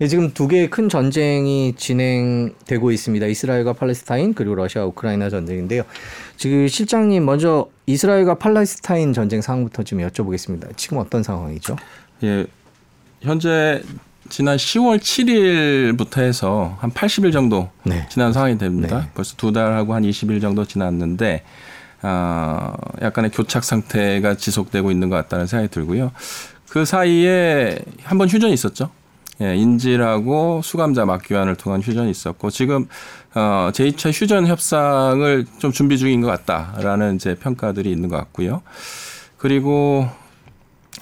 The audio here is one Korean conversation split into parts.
네, 지금 두 개의 큰 전쟁이 진행되고 있습니다. 이스라엘과 팔레스타인 그리고 러시아 우크라이나 전쟁인데요. 지금 실장님 먼저 이스라엘과 팔레스타인 전쟁 상황부터 좀 여쭤보겠습니다. 지금 어떤 상황이죠? 예, 현재 지난 10월 7일부터 해서 한 80일 정도 네. 지난 상황이 됩니다. 네. 벌써 두 달하고 한 20일 정도 지났는데 아, 약간의 교착 상태가 지속되고 있는 것 같다는 생각이 들고요. 그 사이에 한 번 휴전이 있었죠. 예, 인질하고 수감자 막교환을 통한 휴전이 있었고 지금 어, 제2차 휴전 협상을 좀 준비 중인 것 같다라는 이제 평가들이 있는 것 같고요. 그리고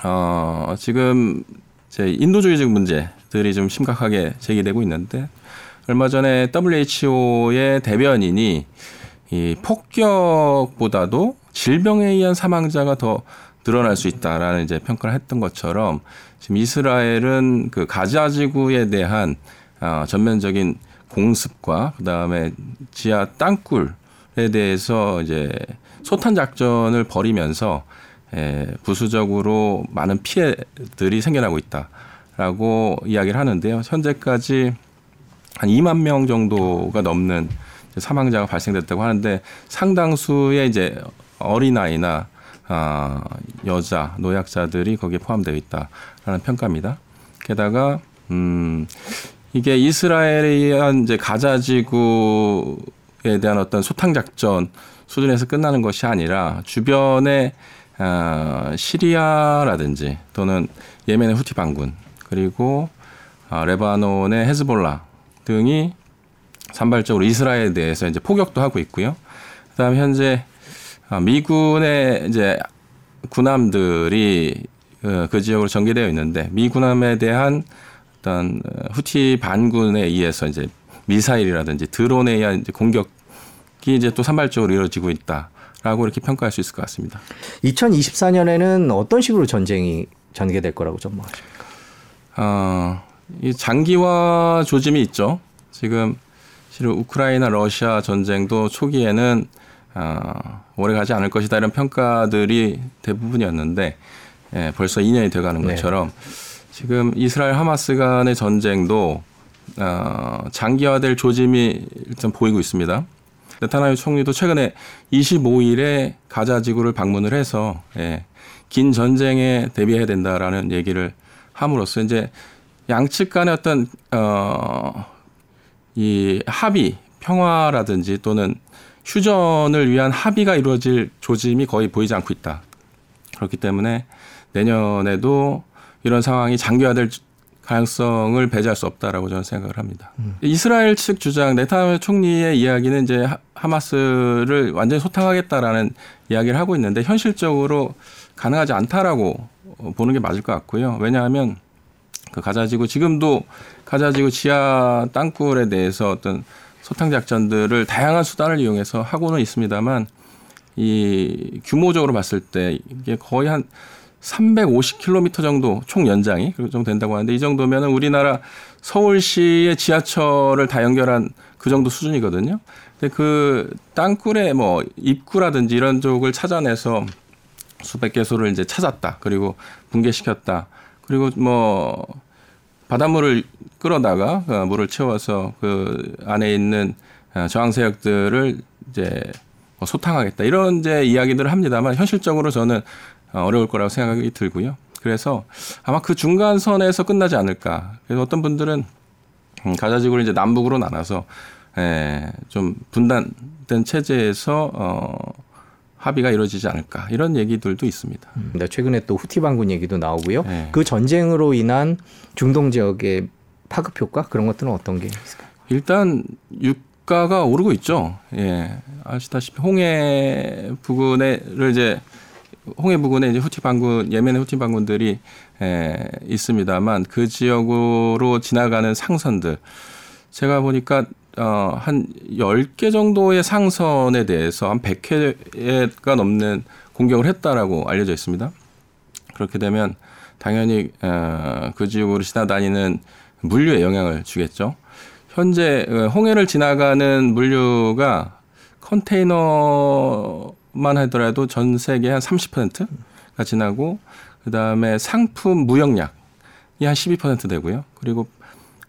어, 지금 이제 인도주의적 문제들이 좀 심각하게 제기되고 있는데 얼마 전에 WHO의 대변인이 이 폭격보다도 질병에 의한 사망자가 더 늘어날 수 있다라는 이제 평가를 했던 것처럼 지금 이스라엘은 그 가자 지구에 대한 어, 전면적인 공습과 그다음에 지하 땅굴에 대해서 이제 소탄 작전을 벌이면서 에, 부수적으로 많은 피해들이 생겨나고 있다라고 이야기를 하는데요. 현재까지 한 2만 명 정도가 넘는 사망자가 발생됐다고 하는데 상당수의 이제 어린아이나 아, 여자, 노약자들이 거기에 포함되어 있다라는 평가입니다. 게다가 음 이게 이스라엘에 의한 이제 가자 지구에 대한 어떤 소탕 작전 수준에서 끝나는 것이 아니라 주변에 아, 시리아라든지 또는 예멘의 후티 반군 그리고 아, 레바논의 헤즈볼라 등이 산발적으로 이스라엘에 대해서 이제 포격도 하고 있고요. 그다음에 현재 아, 미군의 이제 군함들이 어, 그 지역으로 전개되어 있는데 미 군함에 대한 어떤 후티 반군에 의해서 이제 미사일이라든지 드론에 의한 이제 공격이 이제 또 산발적으로 이루어지고 있다라고 이렇게 평가할 수 있을 것 같습니다. 2024년에는 어떤 식으로 전쟁이 전개될 거라고 전망하십니까? 어, 이 장기화 조짐이 있죠. 지금 실은 우크라이나 러시아 전쟁도 초기에는 어, 오래 가지 않을 것이다 이런 평가들이 대부분이었는데 예, 벌써 2년이 돼가는 네. 것처럼 지금 이스라엘 하마스 간의 전쟁도 어, 장기화될 조짐이 일단 보이고 있습니다. 네타나유 총리도 최근에 25일에 가자 지구를 방문을 해서 예, 긴 전쟁에 대비해야 된다라는 얘기를 함으로써 이제 양측 간의 어떤 어, 이 합의, 평화라든지 또는 휴전을 위한 합의가 이루어질 조짐이 거의 보이지 않고 있다. 그렇기 때문에 내년에도 이런 상황이 장기화될 가능성을 배제할 수 없다라고 저는 생각을 합니다. 음. 이스라엘 측 주장 네타냐후 총리의 이야기는 이제 하마스를 완전히 소탕하겠다라는 이야기를 하고 있는데 현실적으로 가능하지 않다라고 보는 게 맞을 것 같고요. 왜냐하면 그 가자지구 지금도 가자지구 지하 땅굴에 대해서 어떤 소탕 작전들을 다양한 수단을 이용해서 하고는 있습니다만 이 규모적으로 봤을 때 이게 거의 한 350km 정도 총 연장이 그 정도 된다고 하는데 이 정도면 우리나라 서울시의 지하철을 다 연결한 그 정도 수준이거든요. 근데 그 땅굴에 뭐 입구라든지 이런 쪽을 찾아내서 수백 개소를 이제 찾았다. 그리고 붕괴시켰다. 그리고 뭐 바닷물을 끌어다가 어, 물을 채워서 그 안에 있는 어, 저항 세력들을 이제 뭐 소탕하겠다 이런 이제 이야기들을 합니다만 현실적으로 저는 어, 어려울 거라고 생각이 들고요. 그래서 아마 그 중간선에서 끝나지 않을까. 그래서 어떤 분들은 음, 가자지구를 이제 남북으로 나눠서 에, 좀 분단된 체제에서 어, 합의가 이루어지지 않을까 이런 얘기들도 있습니다. 음, 네, 최근에 또 후티 반군 얘기도 나오고요. 네. 그 전쟁으로 인한 중동 지역의 파급 효과 그런 것들은 어떤 게 있을까요? 일단 유가가 오르고 있죠. 예, 아시다시피 홍해 부근에를 이제 홍해 부근에 이제 후티 반군 예멘의 후티 반군들이 에, 있습니다만 그 지역으로 지나가는 상선들 제가 보니까 어, 한 10개 정도의 상선에 대해서 한 100회가 넘는 공격을 했다라고 알려져 있습니다. 그렇게 되면 당연히 어, 그 지역으로 지나다니는 물류에 영향을 주겠죠. 현재 어, 홍해를 지나가는 물류가 컨테이너만 하더라도 전 세계 한 30%가 지나고 그다음에 상품 무역량이 한 12% 되고요. 그리고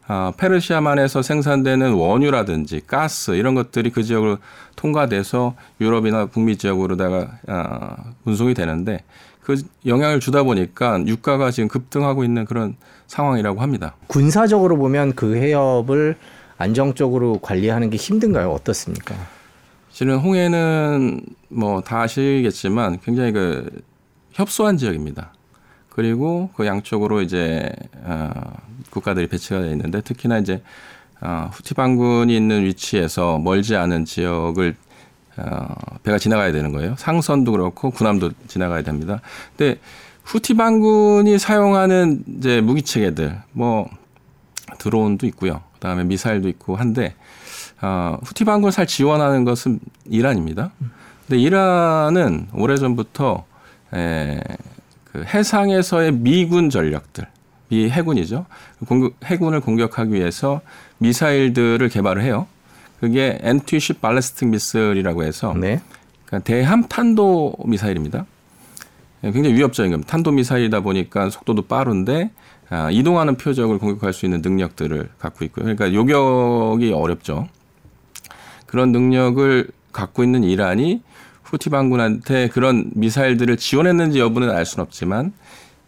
어, 페르시아만에서 생산되는 원유라든지 가스 이런 것들이 그 지역으로 통과돼서 유럽이나 북미 지역으로다가 어, 운송이 되는데 그 영향을 주다 보니까 유가가 지금 급등하고 있는 그런 상황이라고 합니다. 군사적으로 보면 그 해협을 안정적으로 관리하는 게 힘든가요? 어떻습니까? 실은 홍해는 뭐 다 아시겠지만 굉장히 그 협소한 지역입니다. 그리고 그 양쪽으로 이제 어, 국가들이 배치가 되어 있는데 특히나 이제 어, 후티 반군이 있는 위치에서 멀지 않은 지역을 어, 배가 지나가야 되는 거예요. 상선도 그렇고 군함도 지나가야 됩니다. 근데 후티 반군이 사용하는 이제 무기 체계들 뭐 드론도 있고요. 그다음에 미사일도 있고 한데 어, 후티 반군을 잘 지원하는 것은 이란입니다. 근데 이란은 오래전부터 에, 그 해상에서의 미군 전력들, 미 해군이죠. 공격, 해군을 공격하기 위해서 미사일들을 개발을 해요. 그게 엔티쉽 발레스틱 미슬이라고 해서 네. 그러니까 대함 탄도 미사일입니다. 예, 굉장히 위협적인 겁니다. 탄도 미사일이다 보니까 속도도 빠른데 아, 이동하는 표적을 공격할 수 있는 능력들을 갖고 있고요. 그러니까 요격이 어렵죠. 그런 능력을 갖고 있는 이란이 후티 반군한테 그런 미사일들을 지원했는지 여부는 알 수는 없지만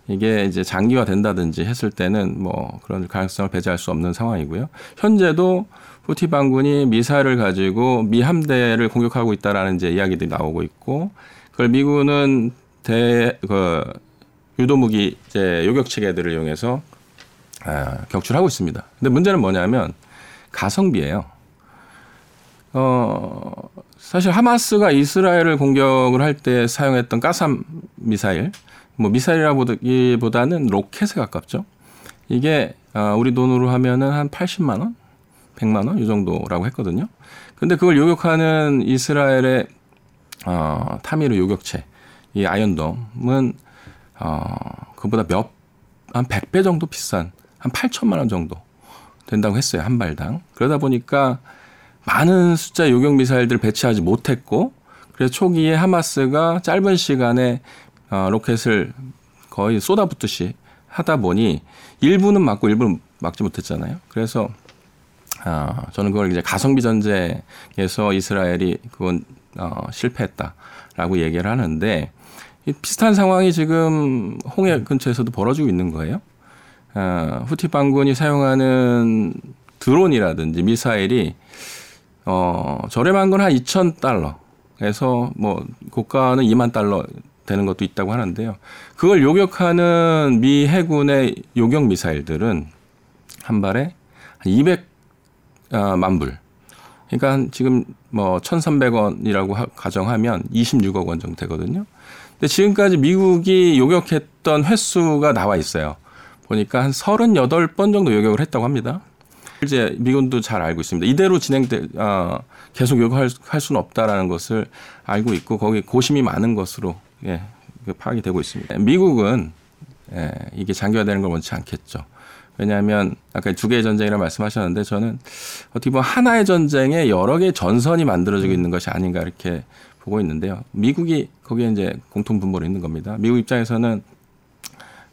이게 이제 장기화 된다든지 했을 때는 뭐 그런 가능성을 배제할 수 없는 상황이고요. 현재도 후티 반군이 미사일을 가지고 미 함대를 공격하고 있다라는 이제 이야기들이 나오고 있고 그걸 미군은 대 그 유도 무기 이제 요격 체계들을 이용해서 아, 격출하고 있습니다. 근데 문제는 뭐냐면 가성비예요. 어, 사실 하마스가 이스라엘을 공격을 할 때 사용했던 가삼 미사일, 뭐 미사일이라기보다는 로켓에 가깝죠. 이게 아, 우리 돈으로 하면은 한 80만 원, 100만 원 이 정도라고 했거든요. 근데 그걸 요격하는 이스라엘의 어, 타미르 요격체, 이 아이언돔은 어, 그보다 몇, 한 100배 정도 비싼 한 8천만 원 정도 된다고 했어요. 한 발당. 그러다 보니까 많은 숫자 요격 미사일들을 배치하지 못했고 그래서 초기에 하마스가 짧은 시간에 어, 로켓을 거의 쏟아붓듯이 하다 보니 일부는 맞고 일부는 막지 못했잖아요. 그래서 어, 저는 그걸 이제 가성비 전쟁에서 이스라엘이 그건 어, 실패했다라고 얘기를 하는데 이 비슷한 상황이 지금 홍해 근처에서도 벌어지고 있는 거예요. 어, 후티 반군이 사용하는 드론이라든지 미사일이 어, 저렴한 건 한 2,000달러에서 뭐 고가는 2만 달러 되는 것도 있다고 하는데요. 그걸 요격하는 미 해군의 요격 미사일들은 한 발에 200만 불. 그러니까 한 지금 뭐 1,300원이라고 가정하면 26억 원 정도 되거든요. 근데 지금까지 미국이 요격했던 횟수가 나와 있어요. 보니까 한 38번 정도 요격을 했다고 합니다. 이제 미군도 잘 알고 있습니다. 이대로 진행돼 어, 계속 요구할 할 수는 없다라는 것을 알고 있고 거기 고심이 많은 것으로 예, 파악이 되고 있습니다. 미국은 예, 이게 장기화되는 걸 원치 않겠죠. 왜냐하면 아까 두 개의 전쟁이라 말씀하셨는데 저는 어떻게 보면 하나의 전쟁에 여러 개의 전선이 만들어지고 있는 것이 아닌가 이렇게 보고 있는데요. 미국이 거기에 이제 공통 분모로 있는 겁니다. 미국 입장에서는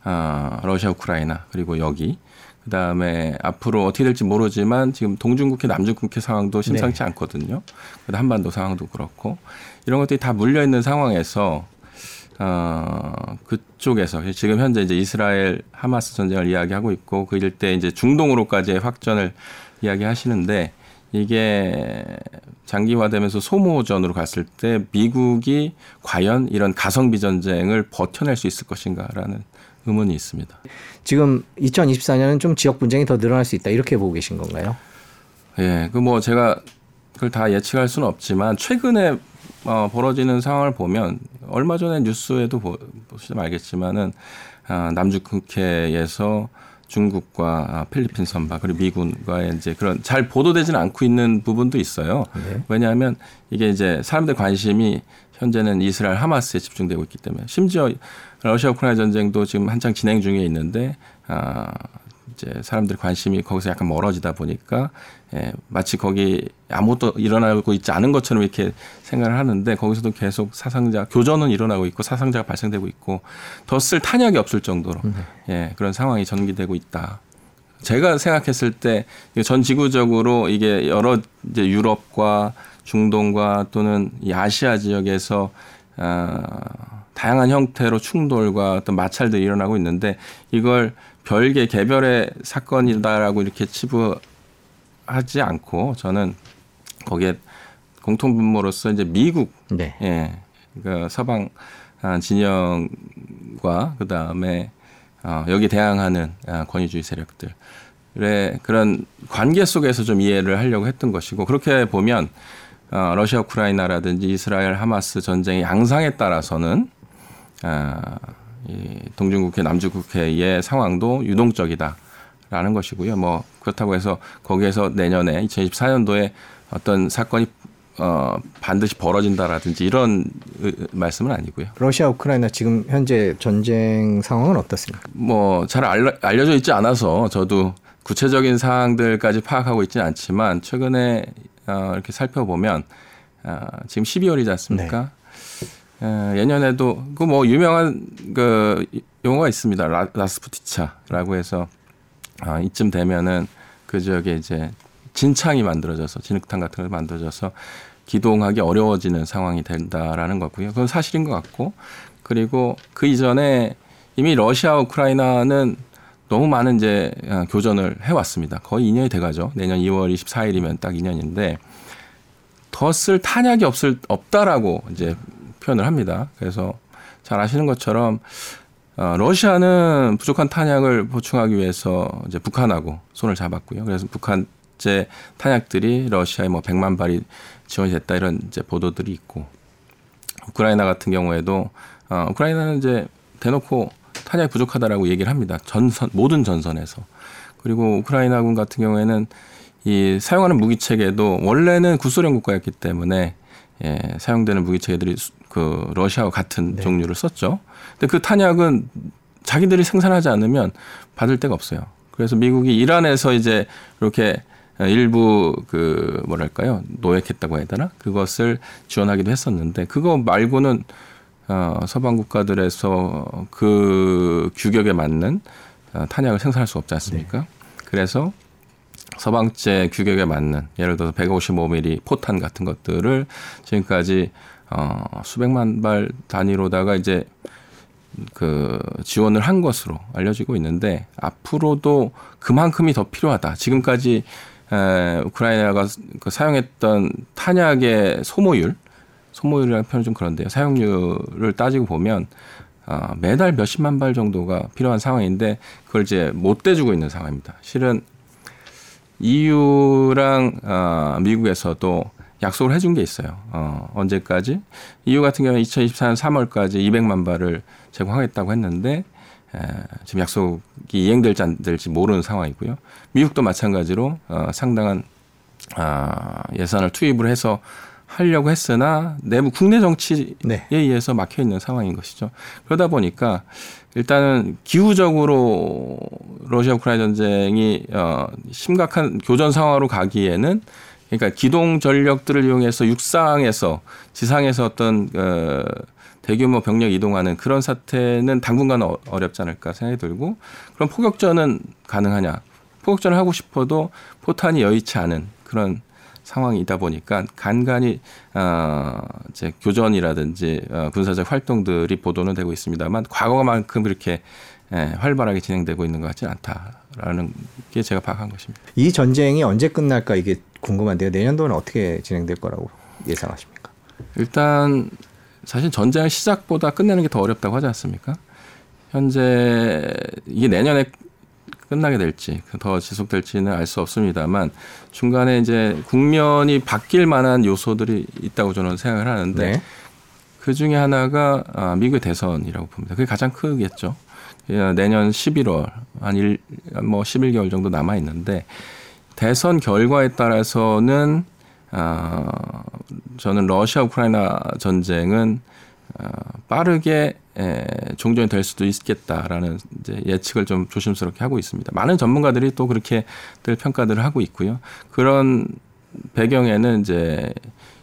어, 러시아, 우크라이나 그리고 여기 그 다음에 앞으로 어떻게 될지 모르지만 지금 동중국해, 남중국해 상황도 심상치 네. 않거든요. 그다음 한반도 상황도 그렇고 이런 것들이 다 물려 있는 상황에서 어, 그쪽에서 지금 현재 이제 이스라엘 하마스 전쟁을 이야기하고 있고 그 일대 이제 중동으로까지의 확전을 이야기하시는데 이게 장기화되면서 소모전으로 갔을 때 미국이 과연 이런 가성비 전쟁을 버텨낼 수 있을 것인가라는 의문이 있습니다. 지금 2024년은 좀 지역 분쟁이 더 늘어날 수 있다 이렇게 보고 계신 건가요? 예, 그 뭐 제가 그걸 다 예측할 수는 없지만 최근에 어, 벌어지는 상황을 보면 얼마 전에 뉴스에도 보, 보시면 알겠지만은 아, 남중국해에서 중국과 아, 필리핀 선박 그리고 미군과의 이제 그런 잘 보도되지는 않고 있는 부분도 있어요. 네. 왜냐하면 이게 이제 사람들 관심이 현재는 이스라엘 하마스에 집중되고 있기 때문에 심지어 러시아 우크라이나 전쟁도 지금 한창 진행 중에 있는데 아 이제 사람들 관심이 거기서 약간 멀어지다 보니까 예, 마치 거기 아무것도 일어나고 있지 않은 것처럼 이렇게 생각을 하는데 거기서도 계속 사상자 교전은 일어나고 있고 사상자가 발생되고 있고 더 쓸 탄약이 없을 정도로 네. 예, 그런 상황이 전개되고 있다. 제가 생각했을 때 전 지구적으로 이게 여러 이제 유럽과 중동과 또는 이 아시아 지역에서 아, 다양한 형태로 충돌과 어떤 마찰들이 일어나고 있는데 이걸 별개 개별의 사건이다라고 이렇게 치부하지 않고 저는 거기에 공통 분모로서 이제 미국 네. 예, 그 서방 아, 진영과 그 다음에 어, 여기 대항하는 아, 권위주의 세력들의 그런 관계 속에서 좀 이해를 하려고 했던 것이고 그렇게 보면 어, 러시아 우크라이나라든지 이스라엘 하마스 전쟁의 양상에 따라서는 아, 이 동중국해 남중국해의 상황도 유동적이다라는 것이고요. 뭐 그렇다고 해서 거기에서 내년에 2024년도에 어떤 사건이 어, 반드시 벌어진다라든지 이런 의- 말씀은 아니고요. 러시아 우크라이나 지금 현재 전쟁 상황은 어떻습니까? 뭐잘 알려져 있지 않아서 저도 구체적인 사항들까지 파악하고 있지는 않지만 최근에 어, 이렇게 살펴보면 어, 지금 12월이지 않습니까? 어, 예년에도 그 뭐 유명한 그 용어가 있습니다. 라, 라스푸티차라고 해서 아, 이쯤 되면은 그 지역에 이제 진창이 만들어져서 진흙탕 같은 게 만들어져서 기동하기 어려워지는 상황이 된다라는 거고요. 그건 사실인 것 같고 그리고 그 이전에 이미 러시아 우크라이나는 너무 많은 이제 어, 교전을 해왔습니다. 거의 2년이 돼가죠. 내년 2월 24일이면 딱 2년인데 더 쓸 탄약이 없을 없다라고 이제 표현을 합니다. 그래서 잘 아시는 것처럼 어, 러시아는 부족한 탄약을 보충하기 위해서 이제 북한하고 손을 잡았고요. 그래서 북한제 탄약들이 러시아에 뭐 100만 발이 지원이 됐다 이런 이제 보도들이 있고 우크라이나 같은 경우에도 어, 우크라이나는 이제 대놓고 탄약이 부족하다라고 얘기를 합니다. 전선 모든 전선에서 그리고 우크라이나군 같은 경우에는 이 사용하는 무기 체계도 원래는 구소련 국가였기 때문에 예, 사용되는 무기 체계들이 수- 그 러시아와 같은 네. 종류를 썼죠. 근데 그 탄약은 자기들이 생산하지 않으면 받을 데가 없어요. 그래서 미국이 이란에서 이제 이렇게 일부 그 뭐랄까요 노획했다고 해야 되나 그것을 지원하기도 했었는데 그거 말고는 어, 서방 국가들에서 그 규격에 맞는 어, 탄약을 생산할 수 없지 않습니까? 그래서 서방제 규격에 맞는 예를 들어서 155mm 포탄 같은 것들을 지금까지 어, 수백만 발 단위로다가 이제 그 지원을 한 것으로 알려지고 있는데 앞으로도 그만큼이 더 필요하다. 지금까지 에, 우크라이나가 그 사용했던 탄약의 소모율, 소모율이라는 표현은 좀 그런데요. 사용률을 따지고 보면 어, 매달 몇십만 발 정도가 필요한 상황인데 그걸 이제 못 대주고 있는 상황입니다. 실은 EU랑 어, 미국에서도 약속을 해준 게 있어요. 어, 언제까지? EU 같은 경우는 2024년 3월까지 200만 발을 제공하겠다고 했는데 에, 지금 약속이 이행될지 안 될지 모르는 상황이고요. 미국도 마찬가지로 어, 상당한 아, 예산을 투입을 해서 하려고 했으나 내부 국내 정치에 네. 의해서 막혀 있는 상황인 것이죠. 그러다 보니까 일단은 기후적으로 러시아 우크라이나 전쟁이 어 심각한 교전 상황으로 가기에는 그러니까 기동 전력들을 이용해서 육상에서 지상에서 어떤 어 대규모 병력 이동하는 그런 사태는 당분간 어- 어렵지 않을까 생각이 들고 그럼 포격전은 가능하냐? 포격전을 하고 싶어도 포탄이 여의치 않은 그런 상황이다 보니까 간간히 어 이제 교전이라든지 어, 군사적 활동들이 보도는 되고 있습니다만 과거만큼 그렇게 예, 활발하게 진행되고 있는 것 같지는 않다라는 게 제가 파악한 것입니다. 이 전쟁이 언제 끝날까 이게 궁금한데요. 내년도는 어떻게 진행될 거라고 예상하십니까? 일단 사실 전쟁의 시작보다 끝내는 게 더 어렵다고 하지 않습니까? 현재 이게 내년에 끝나게 될지 더 지속될지는 알 수 없습니다만 중간에 이제 국면이 바뀔 만한 요소들이 있다고 저는 생각을 하는데 네. 그 중에 하나가 아, 미국의 대선이라고 봅니다. 그게 가장 크겠죠. 예, 내년 11월 한 일, 뭐 11개월 정도 남아 있는데 대선 결과에 따라서는 아, 저는 러시아 우크라이나 전쟁은 아, 빠르게 에, 종전이 될 수도 있겠다라는 이제 예측을 좀 조심스럽게 하고 있습니다. 많은 전문가들이 또 그렇게들 평가들을 하고 있고요. 그런 배경에는 이제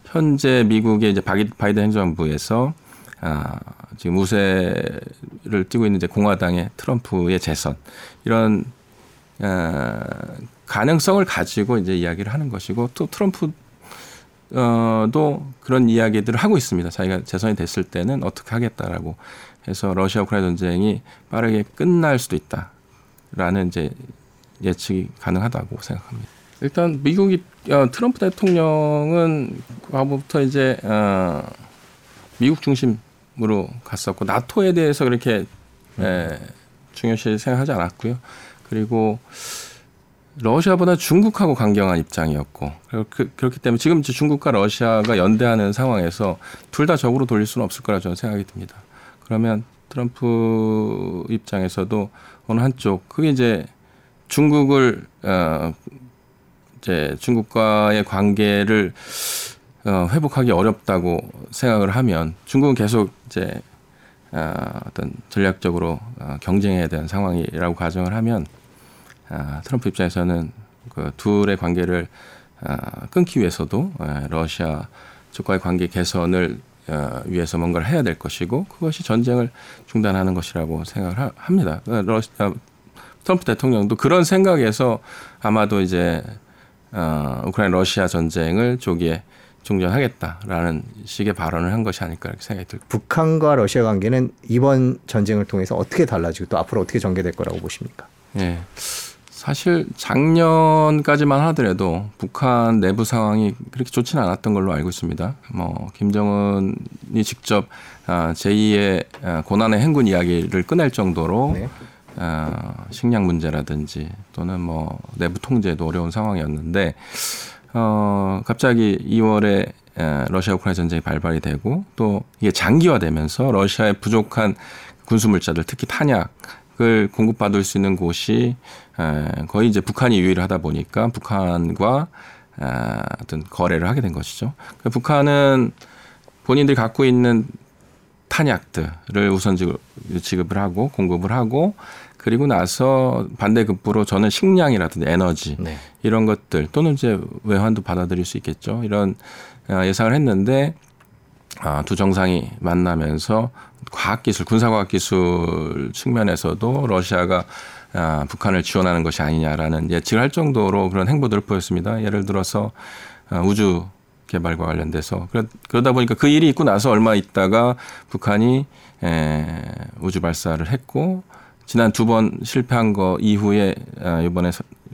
현재 미국의 이제 바이- 바이든 행정부에서 아, 지금 우세를 띠고 있는 이제 공화당의 트럼프의 재선 이런 어, 가능성을 가지고 이제 이야기를 하는 것이고 또 트럼프 어 도 그런 이야기들을 하고 있습니다. 자기가 재선이 됐을 때는 어떻게 하겠다라고 해서 러시아 우크라이나 전쟁이 빠르게 끝날 수도 있다라는 이제 예측이 가능하다고 생각합니다. 일단 미국이 어, 트럼프 대통령은 과거부터 이제 어, 미국 중심으로 갔었고 나토에 대해서 그렇게 에, 중요시 생각하지 않았고요. 그리고 러시아보다 중국하고 강경한 입장이었고 그, 그렇기 때문에 지금 중국과 러시아가 연대하는 상황에서 둘 다 적으로 돌릴 수는 없을 거라 저는 생각이 듭니다. 그러면 트럼프 입장에서도 어느 한쪽 그게 이제 중국을 어 이제 중국과의 관계를 어 회복하기 어렵다고 생각을 하면 중국은 계속 이제 어 어떤 전략적으로 어 경쟁해야 되는 상황이라고 가정을 하면 아, 트럼프 입장에서는 그 둘의 관계를 아, 끊기 위해서도 아, 러시아 쪽과의 관계 개선을 아, 위해서 뭔가를 해야 될 것이고 그것이 전쟁을 중단하는 것이라고 생각을 하, 합니다. 그러니까 러시아, 아, 트럼프 대통령도 그런 생각에서 아마도 이제 어, 우크라이나 러시아 전쟁을 조기에 종전하겠다라는 식의 발언을 한 것이 아닐까 이렇게 생각이 들고 북한과 러시아 관계는 이번 전쟁을 통해서 어떻게 달라지고 또 앞으로 어떻게 전개될 거라고 보십니까? 예. 사실 작년까지만 하더라도 북한 내부 상황이 그렇게 좋지는 않았던 걸로 알고 있습니다. 뭐 김정은이 직접 아, 제2의 아, 고난의 행군 이야기를 꺼낼 정도로 네. 아, 식량 문제라든지 또는 뭐 내부 통제도 어려운 상황이었는데 어 갑자기 2월에 러시아 우크라이나 전쟁이 발발이 되고 또 이게 장기화되면서 러시아의 부족한 군수 물자들 특히 탄약 을 공급받을 수 있는 곳이 거의 이제 북한이 유일하다 보니까 북한과 어떤 거래를 하게 된 것이죠. 그러니까 북한은 본인들이 갖고 있는 탄약들을 우선 지급을 하고 공급을 하고 그리고 나서 반대급부로 저는 식량이라든지 에너지 네. 이런 것들 또는 이제 외환도 받아들일 수 있겠죠. 이런 어, 예상을 했는데 아, 두 정상이 만나면서 과학기술, 군사과학기술 측면에서도 러시아가 아, 북한을 지원하는 것이 아니냐라는 예측을 할 정도로 그런 행보들을 보였습니다. 예를 들어서 아, 우주 개발과 관련돼서 그러다 보니까 그 일이 있고 나서 얼마 있다가 북한이 에, 우주 발사를 했고 지난 두 번 실패한 거 이후에 아, 이번에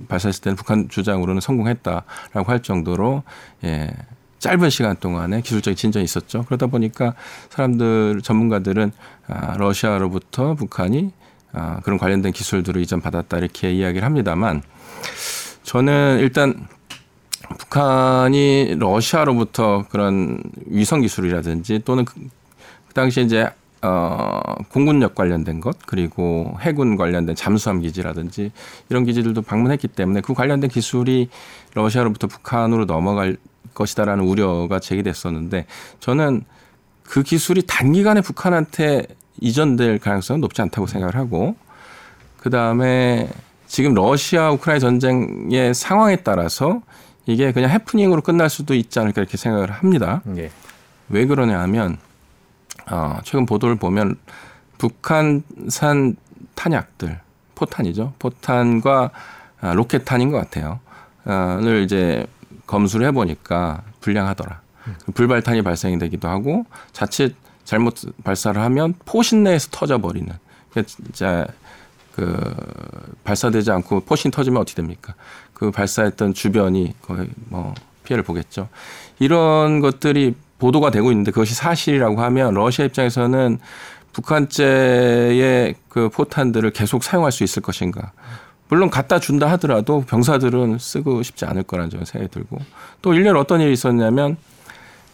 발사했을 때는 북한 주장으로는 성공했다라고 할 정도로 예. 짧은 시간 동안에 기술적인 진전이 있었죠. 그러다 보니까 사람들 전문가들은 아, 러시아로부터 북한이 아, 그런 관련된 기술들을 이전 받았다 이렇게 이야기를 합니다만 저는 일단 북한이 러시아로부터 그런 위성 기술이라든지 또는 그, 그 당시에 이제 어, 공군력 관련된 것 그리고 해군 관련된 잠수함 기지라든지 이런 기지들도 방문했기 때문에 그 관련된 기술이 러시아로부터 북한으로 넘어갈 것이다라는 우려가 제기됐었는데 저는 그 기술이 단기간에 북한한테 이전될 가능성은 높지 않다고 생각을 하고 그 다음에 지금 러시아 우크라이나 전쟁의 상황에 따라서 이게 그냥 해프닝으로 끝날 수도 있지 않을까 이렇게 생각을 합니다. 예. 왜 그러냐 하면 어, 최근 보도를 보면 북한산 탄약들 포탄이죠. 포탄과 아, 로켓탄인 것 같아요. 을 이제 검수를 해보니까 불량하더라. 불발탄이 발생이 되기도 하고 자칫 잘못 발사를 하면 포신 내에서 터져버리는. 진짜 그 발사되지 않고 포신 터지면 어떻게 됩니까? 그 발사했던 주변이 거의 뭐 피해를 보겠죠. 이런 것들이 보도가 되고 있는데 그것이 사실이라고 하면 러시아 입장에서는 북한제의 그 포탄들을 계속 사용할 수 있을 것인가? 물론 갖다 준다 하더라도 병사들은 쓰고 싶지 않을 거라는 생각이 들고 또 일년 어떤 일이 있었냐면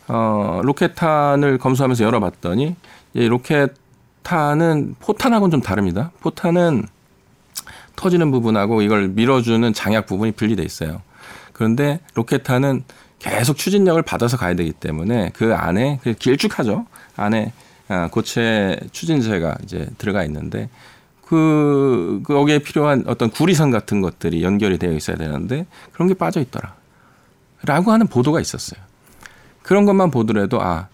어 로켓탄을 검수하면서 열어봤더니 이 로켓탄은 포탄하고는 좀 다릅니다. 포탄은 터지는 부분하고 이걸 밀어주는 장약 부분이 분리돼 있어요. 그런데 로켓탄은 계속 추진력을 받아서 가야 되기 때문에 그 안에 그 길쭉하죠. 안에 아, 고체 추진제가 이제 들어가 있는데 그 거기에 필요한 어떤 구리선 같은 것들이 연결이 되어 있어야 되는데 그런 게 빠져 있더라. 라고 하는 보도가 있었어요. 그런 것만 보더라도 아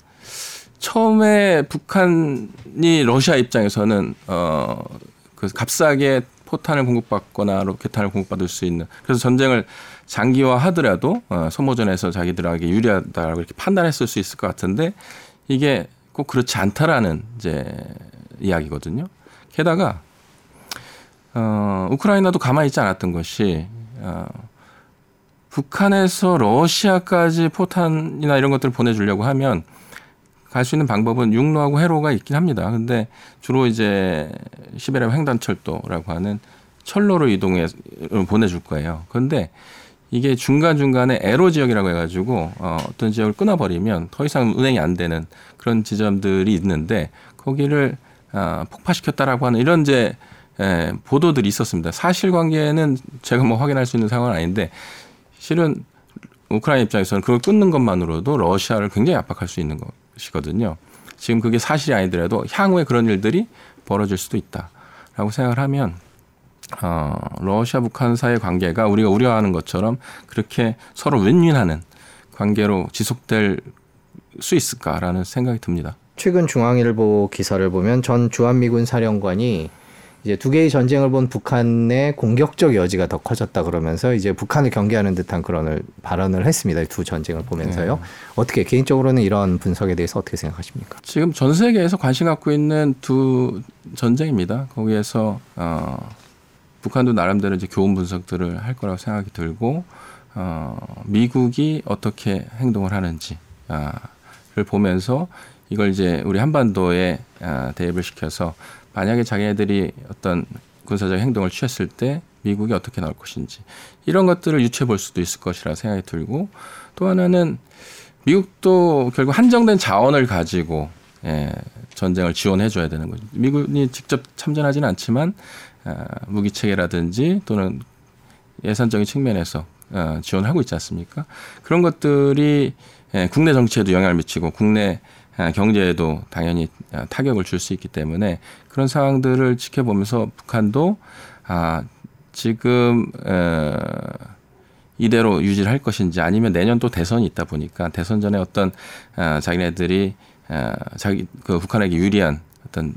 처음에 북한이 러시아 입장에서는 어그 값싸게 포탄을 공급받거나 로켓탄을 공급받을 수 있는 그래서 전쟁을 장기화하더라도 어, 소모전에서 자기들에게 유리하다라고 이렇게 판단했을 수 있을 것 같은데 이게 꼭 그렇지 않다라는 이제 이야기거든요. 게다가 어, 우크라이나도 가만히 있지 않았던 것이 어, 북한에서 러시아까지 포탄이나 이런 것들을 보내주려고 하면 갈 수 있는 방법은 육로하고 해로가 있긴 합니다. 근데 주로 이제 시베리아 횡단철도라고 하는 철로로 이동해 보내줄 거예요. 그런데 이게 중간 중간에 에로 지역이라고 해가지고 어, 어떤 지역을 끊어버리면 더 이상 운행이 안 되는 그런 지점들이 있는데 거기를 어, 폭파시켰다라고 하는 이런 이제 에, 보도들이 있었습니다. 사실관계는 제가 뭐 확인할 수 있는 상황은 아닌데 실은 우크라이나 입장에서는 그걸 끊는 것만으로도 러시아를 굉장히 압박할 수 있는 것이거든요. 지금 그게 사실이 아니더라도 향후에 그런 일들이 벌어질 수도 있다라고 생각을 하면 어, 러시아 북한 사이의 관계가 우리가 우려하는 것처럼 그렇게 서로 윈윈하는 관계로 지속될 수 있을까라는 생각이 듭니다. 최근 중앙일보 기사를 보면 전 주한미군 사령관이 이제 두 개의 전쟁을 본 북한의 공격적 여지가 더 커졌다 그러면서 이제 북한을 경계하는 듯한 그런 발언을 했습니다. 두 전쟁을 보면서요. 네. 어떻게 개인적으로는 이런 분석에 대해서 어떻게 생각하십니까? 지금 전 세계에서 관심 갖고 있는 두 전쟁입니다. 거기에서 어, 북한도 나름대로 이제 교훈 분석들을 할 거라고 생각이 들고 어, 미국이 어떻게 행동을 하는지를 보면서 이걸 이제 우리 한반도에 아, 대입을 시켜서 만약에 자기네들이 어떤 군사적 행동을 취했을 때 미국이 어떻게 나올 것인지 이런 것들을 유추해 볼 수도 있을 것이라 생각이 들고 또 하나는 미국도 결국 한정된 자원을 가지고 예, 전쟁을 지원해 줘야 되는 거죠. 미국이 직접 참전하지는 않지만 아, 무기 체계라든지 또는 예산적인 측면에서 어, 지원하고 있지 않습니까? 그런 것들이 예, 국내 정치에도 영향을 미치고 국내 아, 경제에도 당연히 아, 타격을 줄 수 있기 때문에 그런 상황들을 지켜보면서 북한도 아 지금 어, 이대로 유지를 할 것인지 아니면 내년 또 대선이 있다 보니까 대선 전에 어떤 아, 자기네들이 아, 자기 그 북한에게 유리한 어떤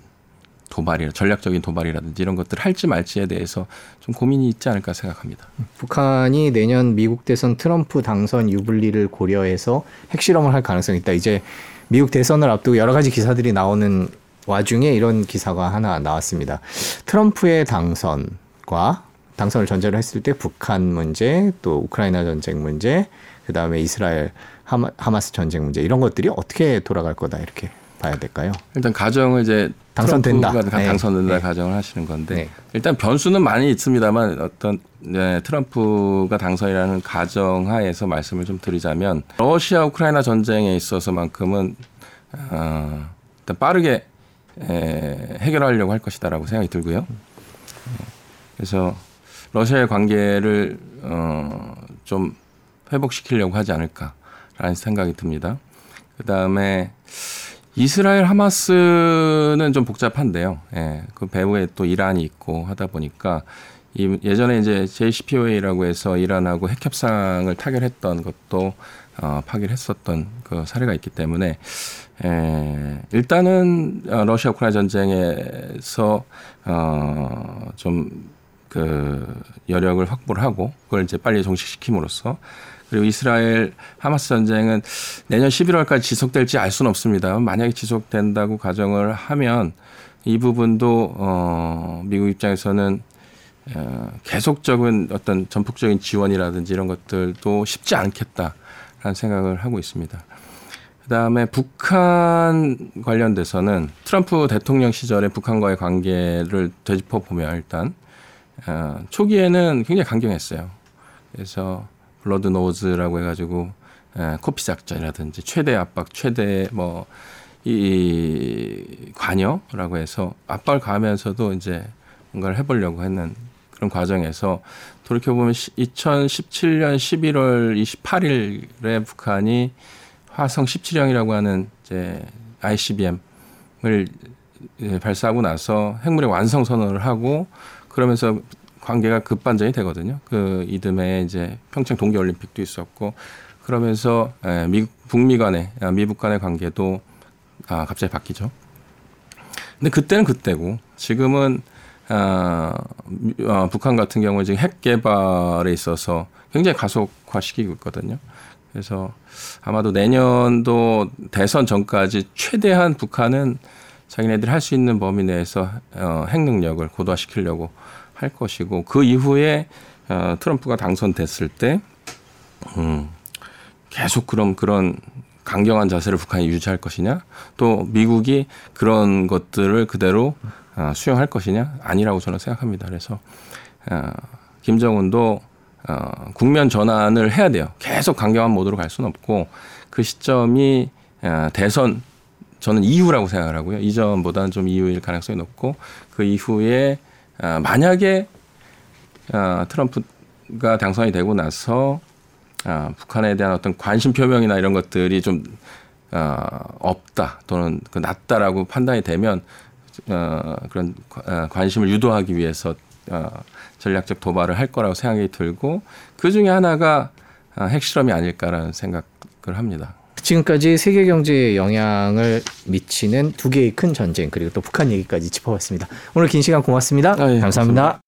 도발이나 전략적인 도발이라든지 이런 것들 을 할지 말지에 대해서 좀 고민이 있지 않을까 생각합니다. 북한이 내년 미국 대선 트럼프 당선 유불리를 고려해서 핵실험을 할 가능성이 있다. 이제 미국 대선을 앞두고 여러 가지 기사들이 나오는 와중에 이런 기사가 하나 나왔습니다. 트럼프의 당선과 당선을 전제로 했을 때 북한 문제, 또 우크라이나 전쟁 문제, 그 다음에 이스라엘 하마, 하마스 전쟁 문제 이런 것들이 어떻게 돌아갈 거다 이렇게 봐야 될까요? 일단 가정을 이제 당선된다. 네. 당선된다 네. 가정을 하시는 건데 네. 일단 변수는 많이 있습니다만 어떤 네, 트럼프가 당선이라는 가정하에서 말씀을 좀 드리자면 러시아 우크라이나 전쟁에 있어서만큼은 어, 일단 빠르게 에, 해결하려고 할 것이다라고 생각이 들고요. 예, 그래서 러시아의 관계를 어, 좀 회복시키려고 하지 않을까라는 생각이 듭니다. 그 다음에 이스라엘 하마스는 좀 복잡한데요. 예, 그 배후에 또 이란이 있고 하다 보니까 이 예전에 이제 JCPOA라고 해서 이란하고 핵 협상을 타결했던 것도 어, 파기했었던 그 사례가 있기 때문에 에, 일단은 어, 러시아 우크라이나 전쟁에서 어, 어좀 그 여력을 확보를 하고 그걸 이제 빨리 종식시킴으로써 그리고 이스라엘 하마스 전쟁은 내년 11월까지 지속될지 알 수는 없습니다. 만약에 지속된다고 가정을 하면 이 부분도 어 미국 입장에서는 어, 계속적인 어떤 전폭적인 지원이라든지 이런 것들도 쉽지 않겠다라는 생각을 하고 있습니다. 그다음에 북한 관련돼서는 트럼프 대통령 시절에 북한과의 관계를 되짚어 보면 일단 어, 초기에는 굉장히 강경했어요. 그래서 bloody nose라고 해가지고 에, 코피 작전이라든지 최대 압박, 최대 뭐 이 관여라고 해서 압박을 가하면서도 이제 뭔가를 해보려고 했는 그런 과정에서 돌이켜 보면 2017년 11월 28일에 북한이 화성 17형이라고 하는 이제 ICBM을 발사하고 나서 핵무력 완성 선언을 하고 그러면서 관계가 급반전이 되거든요. 그 이듬해 이제 평창 동계 올림픽도 있었고 그러면서 에, 미국 북미 간의 아, 미북 간의 관계도 아 갑자기 바뀌죠. 근데 그때는 그때고 지금은 어, 미- 어, 북한 같은 경우는 지금 핵 개발에 있어서 굉장히 가속화 시키고 있거든요. 그래서 아마도 내년도 대선 전까지 최대한 북한은 자기네들이 할 수 있는 범위 내에서 어, 핵 능력을 고도화시키려고 할 것이고 그 이후에 어, 트럼프가 당선됐을 때 음, 계속 그럼 그런 강경한 자세를 북한이 유지할 것이냐 또 미국이 그런 것들을 그대로 어, 수용할 것이냐 아니라고 저는 생각합니다. 그래서 어, 김정은도 어, 국면 전환을 해야 돼요. 계속 강경한 모드로 갈 수는 없고 그 시점이 어, 대선 저는 이후라고 생각을 하고요. 이전보다는 좀 이후일 가능성이 높고 그 이후에 어, 만약에 어, 트럼프가 당선이 되고 나서 어, 북한에 대한 어떤 관심 표명이나 이런 것들이 좀 어, 없다 또는 그 낮다라고 판단이 되면 어, 그런 과- 어, 관심을 유도하기 위해서 어, 전략적 도발을 할 거라고 생각이 들고 그 중에 하나가 어, 핵실험이 아닐까라는 생각을 합니다. 지금까지 세계 경제에 영향을 미치는 두 개의 큰 전쟁 그리고 또 북한 얘기까지 짚어봤습니다. 오늘 긴 시간 고맙습니다. 아, 예, 감사합니다.